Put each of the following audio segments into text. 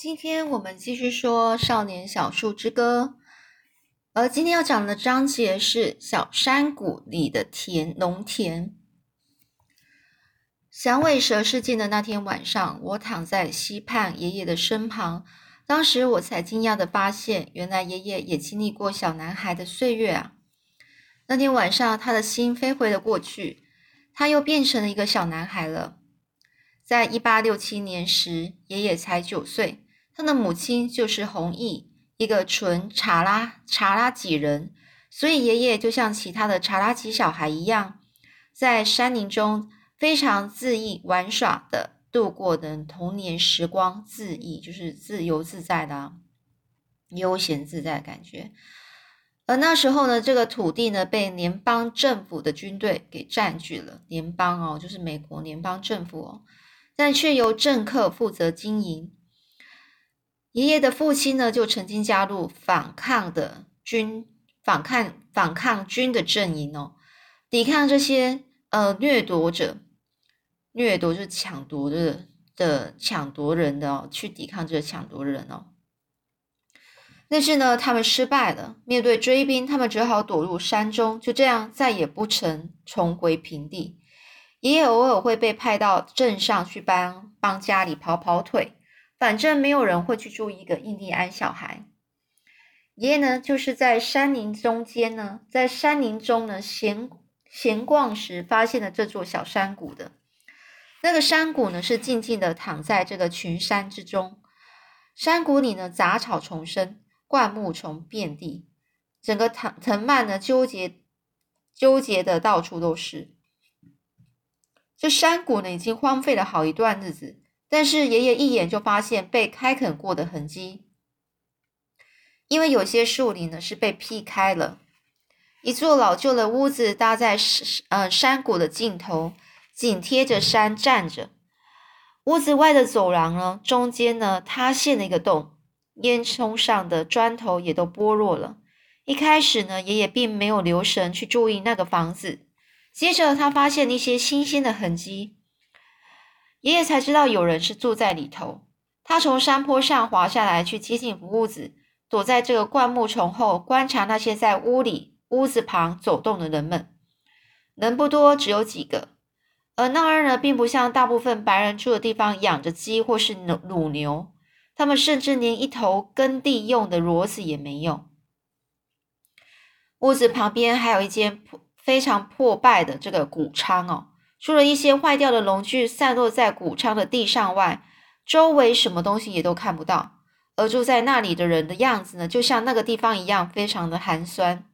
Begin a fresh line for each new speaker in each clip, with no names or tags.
今天我们继续说《少年小树之歌》，而今天要讲的章节是小山谷里的田农田。响尾蛇事件的那天晚上，我躺在溪畔爷爷的身旁，当时我才惊讶的发现，原来爷爷也经历过小男孩的岁月啊。那天晚上，他的心飞回了过去，他又变成了一个小男孩了。在一八六七年时，爷爷才九岁。他的母亲就是弘毅，一个纯查拉查拉吉人，所以爷爷就像其他的查拉吉小孩一样，在山林中非常恣意玩耍的度过的童年时光。恣意就是自由自在的，悠闲自在的感觉。而那时候呢，这个土地呢被联邦政府的军队给占据了。联邦哦，就是美国联邦政府哦，但却由政客负责经营。爷爷的父亲呢，就曾经加入反抗的军反抗反抗军的阵营哦，抵抗这些呃掠夺者，掠夺就是抢夺的的抢夺人的哦，去抵抗这个抢夺人哦。但是呢，他们失败了，面对追兵，他们只好躲入山中，就这样再也不曾重回平地。爷爷偶尔会被派到镇上去帮帮家里跑跑腿。反正没有人会去注意一个印第安小孩。爷爷呢，就是在山林中间呢，在山林中呢闲闲逛时，发现了这座小山谷的。那个山谷呢，是静静的躺在这个群山之中。山谷里呢，杂草丛生，灌木丛遍地，整个藤藤蔓呢，纠结纠结的到处都是。这山谷呢，已经荒废了好一段日子。但是爷爷一眼就发现被开垦过的痕迹，因为有些树林呢是被劈开了。一座老旧的屋子搭在山呃山谷的尽头，紧贴着山站着。屋子外的走廊呢，中间呢塌陷了一个洞，烟囱上的砖头也都剥落了。一开始呢，爷爷并没有留神去注意那个房子，接着他发现了一些新鲜的痕迹。爷爷才知道有人是住在里头。他从山坡上滑下来，去接近屋子，躲在这个灌木丛后，观察那些在屋里、屋子旁走动的人们。人不多，只有几个。而那儿呢，并不像大部分白人住的地方养着鸡或是乳乳牛，他们甚至连一头耕地用的骡子也没有。屋子旁边还有一间、非常破败的这个谷仓哦。除了一些坏掉的农具散落在谷仓的地上外，周围什么东西也都看不到。而住在那里的人的样子呢，就像那个地方一样，非常的寒酸。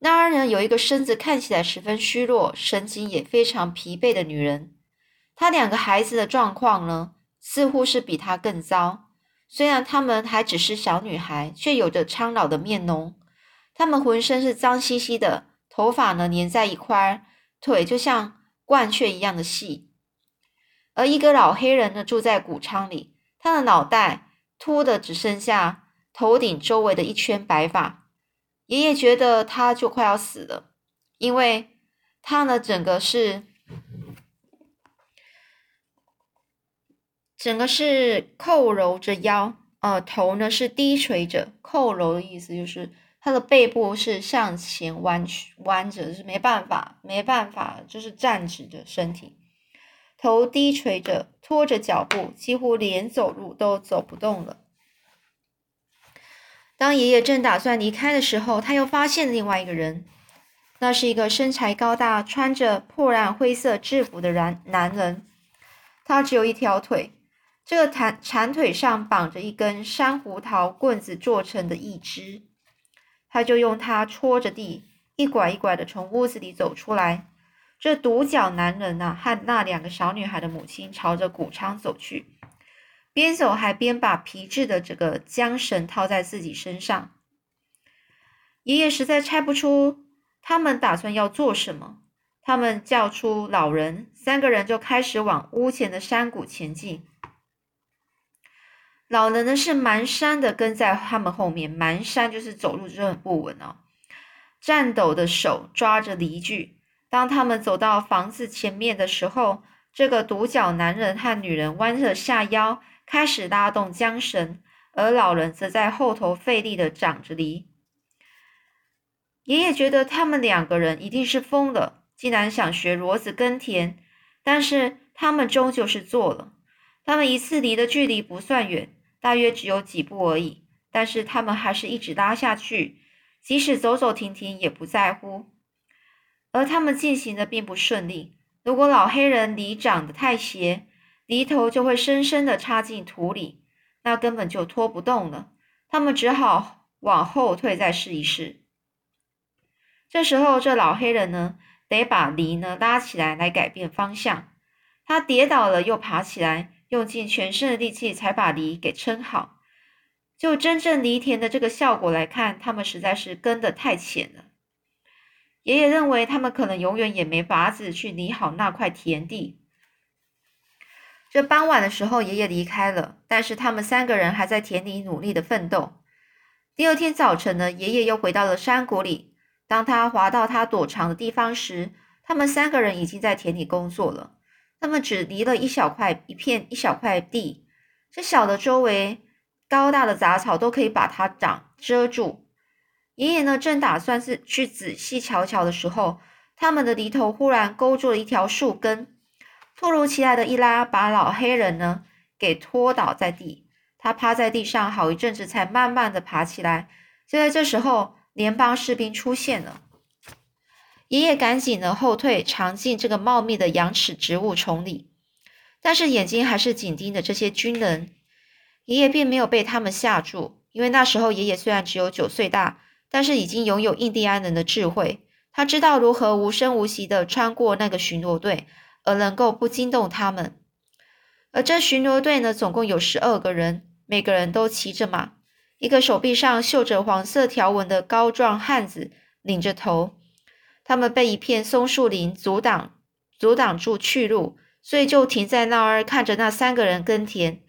那儿呢，有一个身子看起来十分虚弱、神情也非常疲惫的女人。她两个孩子的状况呢，似乎是比她更糟。虽然她们还只是小女孩，却有着苍老的面容。她们浑身是脏兮兮的，头发呢粘在一块儿。腿就像鹳雀一样的细，而一个老黑人呢住在谷仓里，他的脑袋秃的只剩下头顶周围的一圈白发。爷爷觉得他就快要死了，因为他呢整个是整个是扣揉着腰，呃，头呢是低垂着，扣揉的意思就是。他的背部是向前弯曲弯着，是没办法，没办法，就是站直的身体，头低垂着，拖着脚步，几乎连走路都走不动了。当爷爷正打算离开的时候，他又发现另外一个人，那是一个身材高大、穿着破烂灰色制服的男男人。他只有一条腿，这个残残腿上绑着一根山胡桃棍子做成的义肢。他就用它戳着地，一拐一拐的从屋子里走出来。这独角男人呐，和那两个小女孩的母亲朝着谷仓走去，边走还边把皮质的这个缰绳套在自己身上。爷爷实在猜不出他们打算要做什么。他们叫出老人，三个人就开始往屋前的山谷前进。老人呢是蹒跚的跟在他们后面，蹒跚就是走路就很不稳哦，颤抖的手抓着犁具。当他们走到房子前面的时候，这个独角男人和女人弯着下腰，开始拉动缰绳，而老人则在后头费力的长着梨。爷爷觉得他们两个人一定是疯了，竟然想学骡子耕田，但是他们终究是做了。他们一次离的距离不算远，大约只有几步而已，但是他们还是一直拉下去，即使走走停停也不在乎。而他们进行的并不顺利。如果老黑人犁长得太斜，犁头就会深深的插进土里，那根本就拖不动了。他们只好往后退，再试一试。这时候，这老黑人呢，得把犁呢拉起来，来改变方向。他跌倒了，又爬起来。用尽全身的力气才把犁给撑好。就真正犁田的这个效果来看，他们实在是跟得太浅了。爷爷认为他们可能永远也没法子去犁好那块田地。这傍晚的时候，爷爷离开了，但是他们三个人还在田里努力的奋斗。第二天早晨呢，爷爷又回到了山谷里。当他滑到他躲藏的地方时，他们三个人已经在田里工作了。他们只犁了一小块一片一小块地，这小的周围高大的杂草都可以把它长遮住。爷爷呢，正打算是去仔细瞧瞧的时候，他们的犁头忽然勾住了一条树根，突如其来的一拉，把老黑人呢给拖倒在地。他趴在地上好一阵子，才慢慢的爬起来。就在这时候，联邦士兵出现了。爷爷赶紧的后退，藏进这个茂密的羊齿植物丛里，但是眼睛还是紧盯着这些军人。爷爷并没有被他们吓住，因为那时候爷爷虽然只有九岁大，但是已经拥有印第安人的智慧。他知道如何无声无息的穿过那个巡逻队，而能够不惊动他们。而这巡逻队呢，总共有十二个人，每个人都骑着马，一个手臂上绣着黄色条纹的高壮汉子领着头。他们被一片松树林阻挡，阻挡住去路，所以就停在那儿看着那三个人耕田。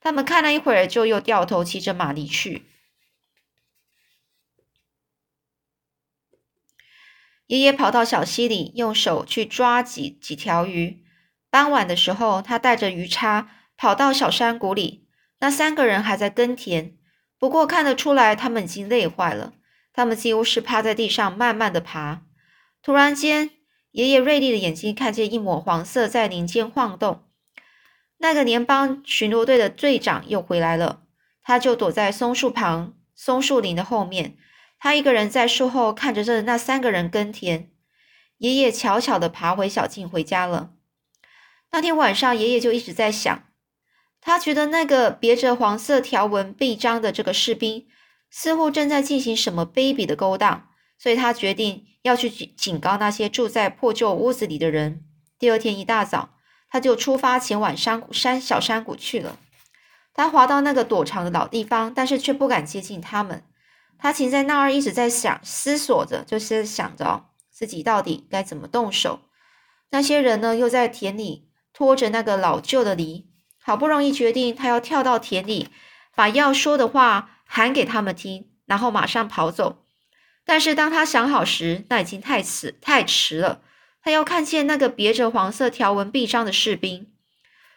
他们看了一会儿，就又掉头骑着马离去。爷爷跑到小溪里，用手去抓几几条鱼。傍晚的时候，他带着鱼叉跑到小山谷里。那三个人还在耕田，不过看得出来，他们已经累坏了。他们几乎是趴在地上，慢慢的爬。突然间，爷爷锐利的眼睛看见一抹黄色在林间晃动。那个联邦巡逻队的队长又回来了，他就躲在松树旁、松树林的后面。他一个人在树后看着这那三个人耕田。爷爷悄悄地爬回小径回家了。那天晚上，爷爷就一直在想，他觉得那个别着黄色条纹臂章的这个士兵似乎正在进行什么卑鄙的勾当。所以他决定要去警警告那些住在破旧屋子里的人。第二天一大早，他就出发前往山谷山小山谷去了。他滑到那个躲藏的老地方，但是却不敢接近他们。他停在那儿，一直在想、思索着，就是想着自己到底该怎么动手。那些人呢，又在田里拖着那个老旧的犁，好不容易决定，他要跳到田里，把要说的话喊给他们听，然后马上跑走。但是当他想好时，那已经太迟太迟了。他又看见那个别着黄色条纹臂章的士兵，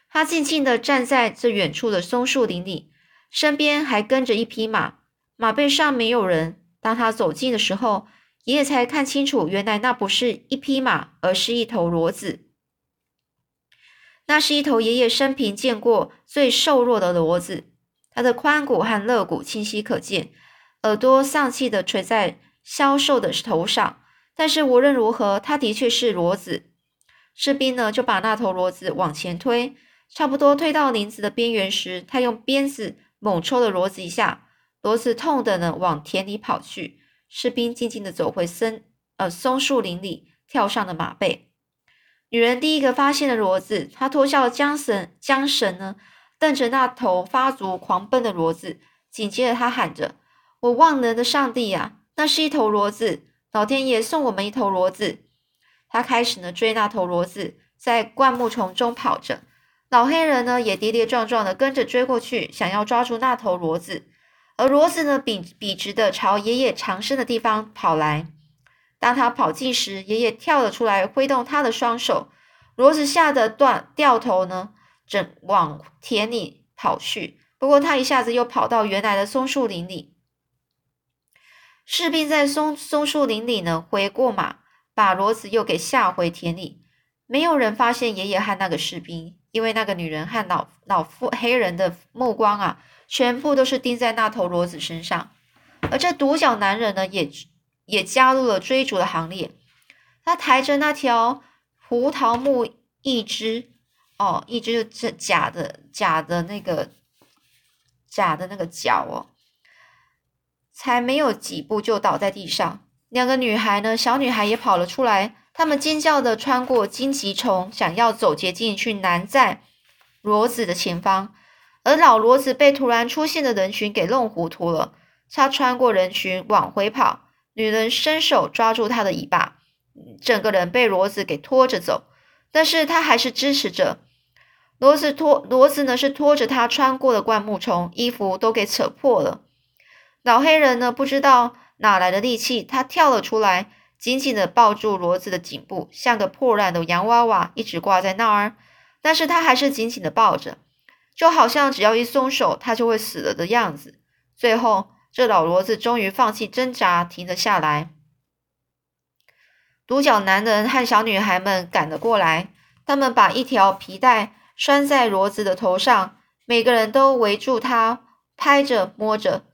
他静静地站在这远处的松树林里，身边还跟着一匹马，马背上没有人。当他走近的时候，爷爷才看清楚，原来那不是一匹马，而是一头骡子。那是一头爷爷生平见过最瘦弱的骡子，它的髋骨和肋骨清晰可见，耳朵丧气地垂在。消瘦的头上，但是无论如何，他的确是骡子。士兵呢，就把那头骡子往前推，差不多推到林子的边缘时，他用鞭子猛抽了骡子一下，骡子痛的呢，往田里跑去。士兵静静的走回森呃松树林里，跳上了马背。女人第一个发现了骡子，她脱下了缰绳，缰绳呢，瞪着那头发足狂奔的骡子，紧接着她喊着：“我万能的上帝呀！”那是一头骡子，老天爷送我们一头骡子。他开始呢追那头骡子，在灌木丛中跑着。老黑人呢也跌跌撞撞的跟着追过去，想要抓住那头骡子。而骡子呢笔笔直的朝爷爷藏身的地方跑来。当他跑近时，爷爷跳了出来，挥动他的双手。骡子吓得断掉头呢，整往田里跑去，不过他一下子又跑到原来的松树林里。士兵在松松树林里呢，回过马，把骡子又给下回田里。没有人发现爷爷和那个士兵，因为那个女人和老老妇黑人的目光啊，全部都是盯在那头骡子身上。而这独角男人呢，也也加入了追逐的行列。他抬着那条胡桃木一只，哦，一只这假的假的那个假的那个脚哦。才没有几步就倒在地上。两个女孩呢，小女孩也跑了出来，她们尖叫的穿过荆棘丛，想要走捷径去拦在骡子的前方。而老骡子被突然出现的人群给弄糊涂了，他穿过人群往回跑，女人伸手抓住他的尾巴，整个人被骡子给拖着走，但是他还是支持着。骡子拖骡子呢是拖着他穿过的灌木丛，衣服都给扯破了。老黑人呢，不知道哪来的力气，他跳了出来，紧紧的抱住骡子的颈部，像个破烂的洋娃娃，一直挂在那儿。但是他还是紧紧的抱着，就好像只要一松手，他就会死了的样子。最后，这老骡子终于放弃挣扎，停了下来。独角男人和小女孩们赶了过来，他们把一条皮带拴在骡子的头上，每个人都围住他，拍着摸着。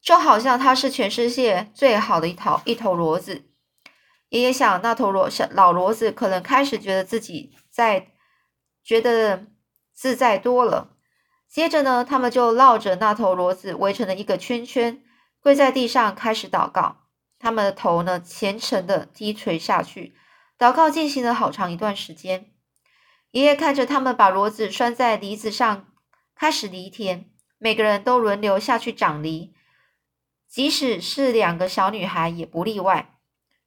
就好像它是全世界最好的一头一头骡子。爷爷想，那头骡小老骡子可能开始觉得自己在觉得自在多了。接着呢，他们就绕着那头骡子围成了一个圈圈，跪在地上开始祷告。他们的头呢虔诚的低垂下去，祷告进行了好长一段时间。爷爷看着他们把骡子拴在犁子上，开始犁田，每个人都轮流下去长犁。即使是两个小女孩也不例外。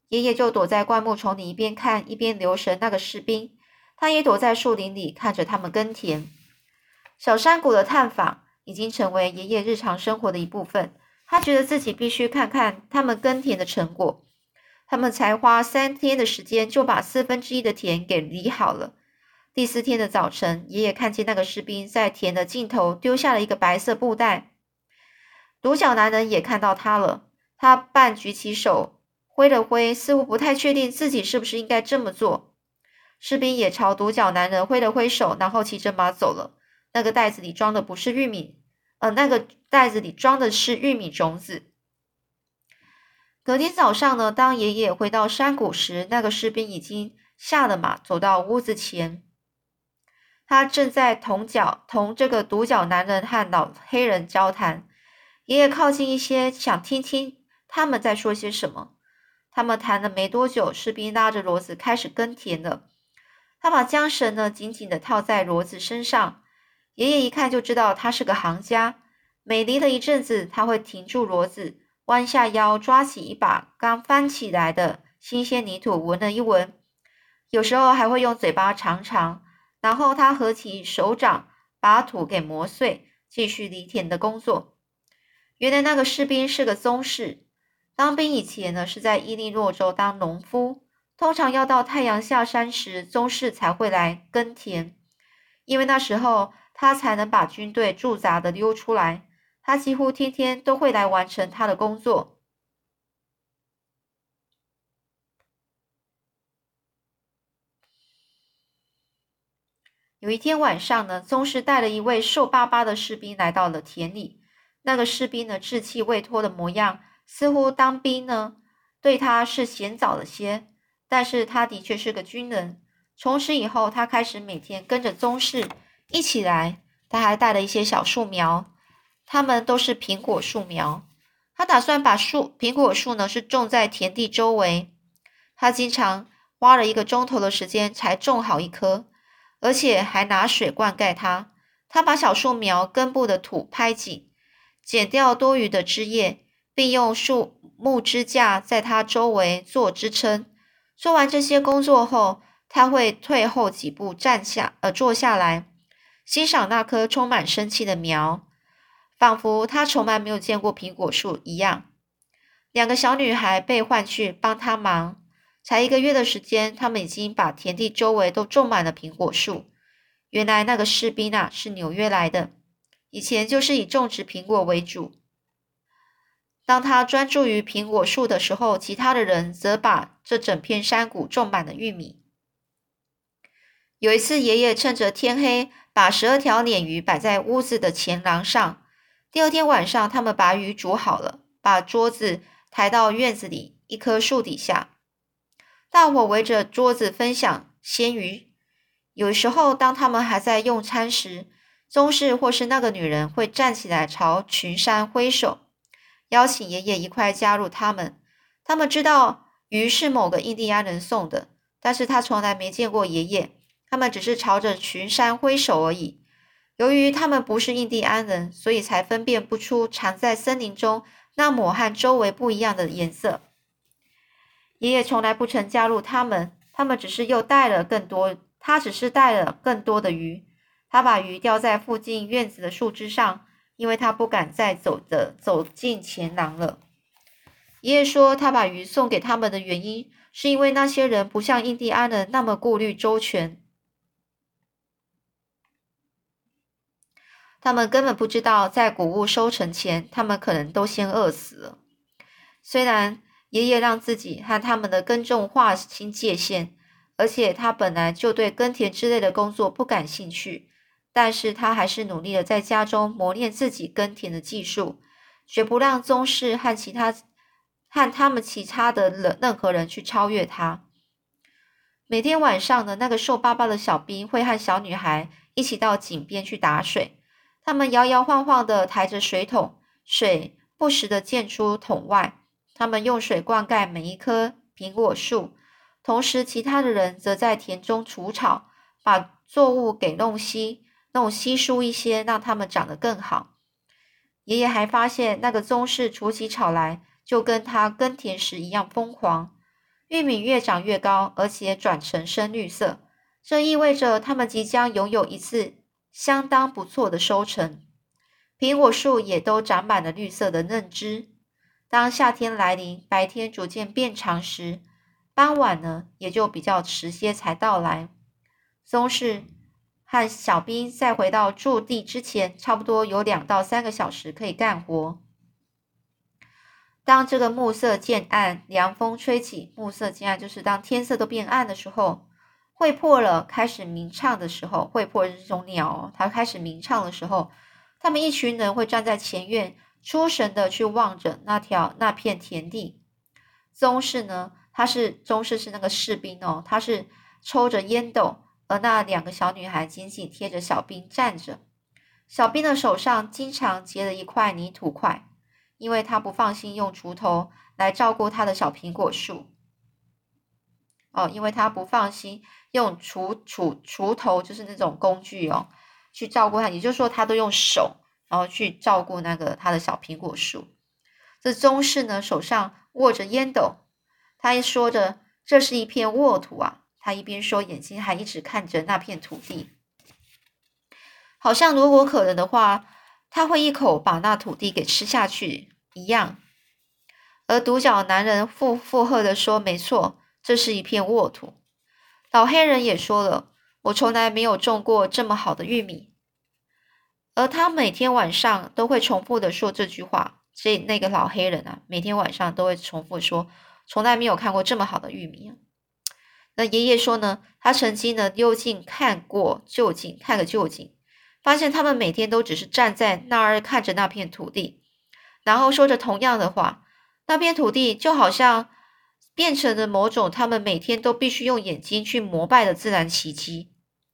爷爷就躲在灌木丛里，一边看一边留神那个士兵。他也躲在树林里看着他们耕田。小山谷的探访已经成为爷爷日常生活的一部分。他觉得自己必须看看他们耕田的成果。他们才花三天的时间就把四分之一的田给犁好了。第四天的早晨，爷爷看见那个士兵在田的尽头丢下了一个白色布袋。独角男人也看到他了，他半举起手挥了挥，似乎不太确定自己是不是应该这么做。士兵也朝独角男人挥了挥手，然后骑着马走了。那个袋子里装的不是玉米，呃，那个袋子里装的是玉米种子。隔天早上呢，当爷爷回到山谷时，那个士兵已经下了马，走到屋子前，他正在同角同这个独角男人和老黑人交谈。爷爷靠近一些，想听听他们在说些什么。他们谈了没多久，士兵拉着骡子开始耕田了。他把缰绳呢紧紧的套在骡子身上。爷爷一看就知道他是个行家。每犁了一阵子，他会停住骡子，弯下腰抓起一把刚翻起来的新鲜泥土闻了一闻，有时候还会用嘴巴尝尝。然后他合起手掌，把土给磨碎，继续犁田的工作。原来那个士兵是个宗室，当兵以前呢是在伊利诺州当农夫，通常要到太阳下山时，宗室才会来耕田，因为那时候他才能把军队驻扎的溜出来。他几乎天天都会来完成他的工作。有一天晚上呢，宗室带了一位瘦巴巴的士兵来到了田里。那个士兵呢，稚气未脱的模样，似乎当兵呢对他是嫌早了些。但是他的确是个军人。从此以后，他开始每天跟着宗室一起来。他还带了一些小树苗，他们都是苹果树苗。他打算把树苹果树呢是种在田地周围。他经常花了一个钟头的时间才种好一棵，而且还拿水灌溉它。他把小树苗根部的土拍紧。剪掉多余的枝叶，并用树木支架在它周围做支撑。做完这些工作后，他会退后几步，站下，呃，坐下来，欣赏那棵充满生气的苗，仿佛他从来没有见过苹果树一样。两个小女孩被唤去帮他忙，才一个月的时间，他们已经把田地周围都种满了苹果树。原来那个士兵啊，是纽约来的。以前就是以种植苹果为主。当他专注于苹果树的时候，其他的人则把这整片山谷种满了玉米。有一次，爷爷趁着天黑，把十二条鲶鱼摆在屋子的前廊上。第二天晚上，他们把鱼煮好了，把桌子抬到院子里一棵树底下，大伙围着桌子分享鲜鱼。有时候，当他们还在用餐时，宗室或是那个女人会站起来朝群山挥手。邀请爷爷一块加入他们。他们知道鱼是某个印第安人送的，但是他从来没见过爷爷。他们只是朝着群山挥手而已。由于他们不是印第安人，所以才分辨不出藏在森林中那抹和周围不一样的颜色。爷爷从来不曾加入他们，他们只是又带了更多。他只是带了更多的鱼。他把鱼吊在附近院子的树枝上。因为他不敢再走的走进前廊了。爷爷说，他把鱼送给他们的原因，是因为那些人不像印第安人那么顾虑周全。他们根本不知道，在谷物收成前，他们可能都先饿死了。虽然爷爷让自己和他们的耕种划清界限，而且他本来就对耕田之类的工作不感兴趣。但是他还是努力的在家中磨练自己耕田的技术，绝不让宗室和其他和他们其他的任任何人去超越他。每天晚上呢，那个瘦巴巴的小兵会和小女孩一起到井边去打水，他们摇摇晃晃的抬着水桶，水不时的溅出桶外。他们用水灌溉每一棵苹果树，同时其他的人则在田中除草，把作物给弄稀。弄稀疏一些，让它们长得更好。爷爷还发现，那个宗室除起草来，就跟他耕田时一样疯狂。玉米越长越高，而且转成深绿色，这意味着他们即将拥有一次相当不错的收成。苹果树也都长满了绿色的嫩枝。当夏天来临，白天逐渐变长时，傍晚呢也就比较迟些才到来。宗室。和小兵在回到驻地之前，差不多有两到三个小时可以干活。当这个暮色渐暗，凉风吹起，暮色渐暗就是当天色都变暗的时候，会破了开始鸣唱的时候，会破这种鸟，它开始鸣唱的时候，他们一群人会站在前院，出神的去望着那条那片田地。宗室呢，他是宗室是那个士兵哦，他是抽着烟斗。而那两个小女孩紧紧贴着小兵站着，小兵的手上经常结了一块泥土块，因为他不放心用锄头来照顾他的小苹果树。哦，因为他不放心用锄锄锄头，就是那种工具哦，去照顾他，也就是说，他都用手，然后去照顾那个他的小苹果树。这宗室呢，手上握着烟斗，他说着：“这是一片沃土啊。”他一边说，眼睛还一直看着那片土地，好像如果可能的话，他会一口把那土地给吃下去一样。而独角男人附附和的说：“没错，这是一片沃土。”老黑人也说了：“我从来没有种过这么好的玉米。”而他每天晚上都会重复的说这句话。这那个老黑人啊，每天晚上都会重复说：“从来没有看过这么好的玉米。”那爷爷说呢，他曾经呢幽静看过旧景，看个究竟，发现他们每天都只是站在那儿看着那片土地，然后说着同样的话，那片土地就好像变成了某种他们每天都必须用眼睛去膜拜的自然奇迹。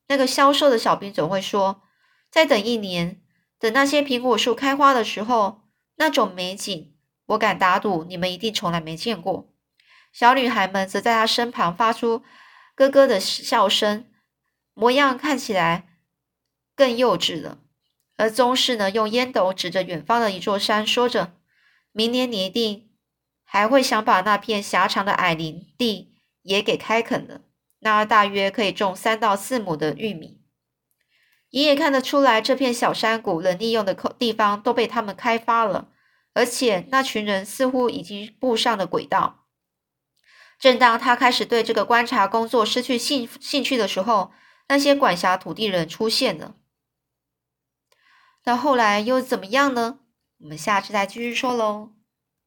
那个消瘦的小兵总会说：“再等一年，等那些苹果树开花的时候，那种美景，我敢打赌你们一定从来没见过。”小女孩们则在他身旁发出咯咯的笑声，模样看起来更幼稚了。而宗室呢，用烟斗指着远方的一座山，说着：“明年你一定还会想把那片狭长的矮林地也给开垦了，那大约可以种三到四亩的玉米。”爷爷看得出来，这片小山谷能利用的空地方都被他们开发了，而且那群人似乎已经步上了轨道。正当他开始对这个观察工作失去兴兴趣的时候，那些管辖土地人出现了。那后来又怎么样呢？我们下次再继续说喽。